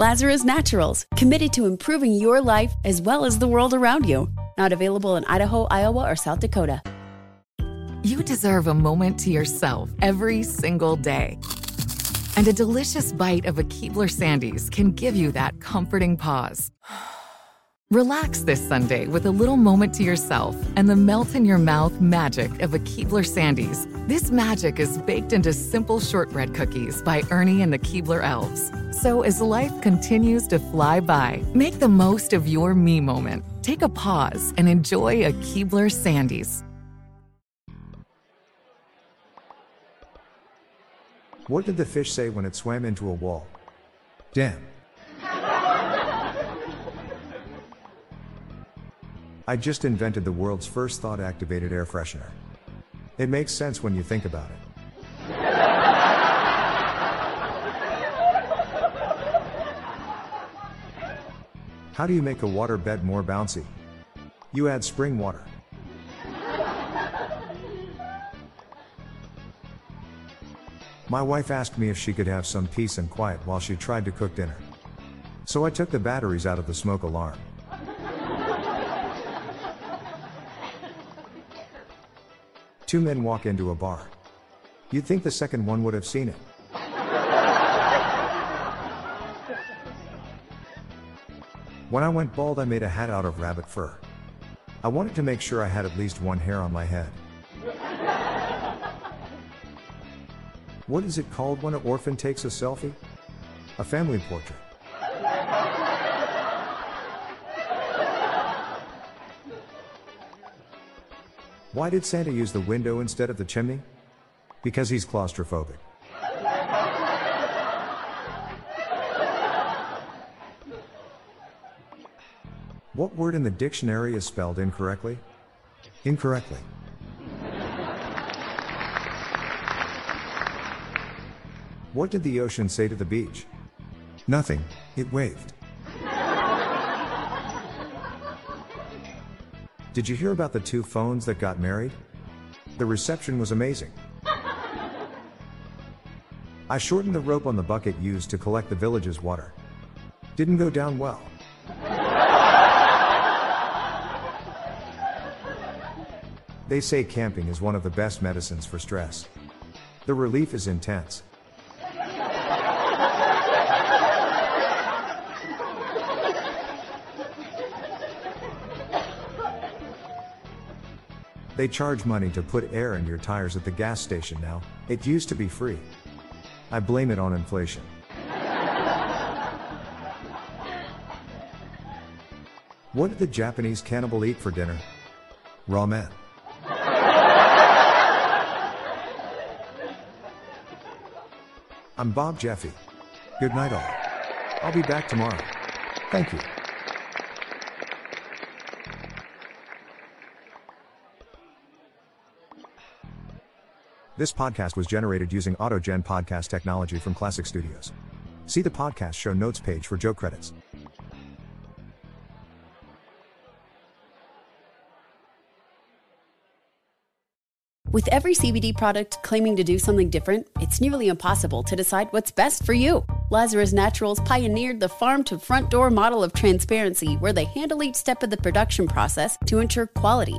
Lazarus Naturals, committed to improving your life as well as the world around you. Not available in Idaho, Iowa, or South Dakota. You deserve a moment to yourself every single day. And a delicious bite of a Keebler Sandies can give you that comforting pause. Relax this Sunday with a little moment to yourself and the melt in your mouth magic of a Keebler Sandies. This magic is baked into simple shortbread cookies by Ernie and the Keebler Elves. So as life continues to fly by, make the most of your me moment. Take a pause and enjoy a Keebler Sandies. What did the fish say when it swam into a wall? Damn. I just invented the world's first thought activated air freshener. It makes sense when you think about it. How do you make a water bed more bouncy? You add spring water. My wife asked me if she could have some peace and quiet while she tried to cook dinner. So I took the batteries out of the smoke alarm. Two men walk into a bar. You'd think the second one would have seen it. When I went bald, I made a hat out of rabbit fur. I wanted to make sure I had at least one hair on my head. What is it called when an orphan takes a selfie? A family portrait. Why did Santa use the window instead of the chimney? Because he's claustrophobic. What word in the dictionary is spelled incorrectly? Incorrectly. What did the ocean say to the beach? Nothing, it waved. Did you hear about the two phones that got married? The reception was amazing. I shortened the rope on the bucket used to collect the village's water. Didn't go down well. They say camping is one of the best medicines for stress. The relief is intense. They charge money to put air in your tires at the gas station now. It used to be free. I blame it on inflation. What did the Japanese cannibal eat for dinner? Ramen. I'm Bob Jeffy. Good night, all. I'll be back tomorrow. Thank you. This podcast was generated using AutoGen podcast technology from Classic Studios. See the podcast show notes page for joke credits. With every CBD product claiming to do something different, it's nearly impossible to decide what's best for you. Lazarus Naturals pioneered the farm to front door model of transparency where they handle each step of the production process to ensure quality,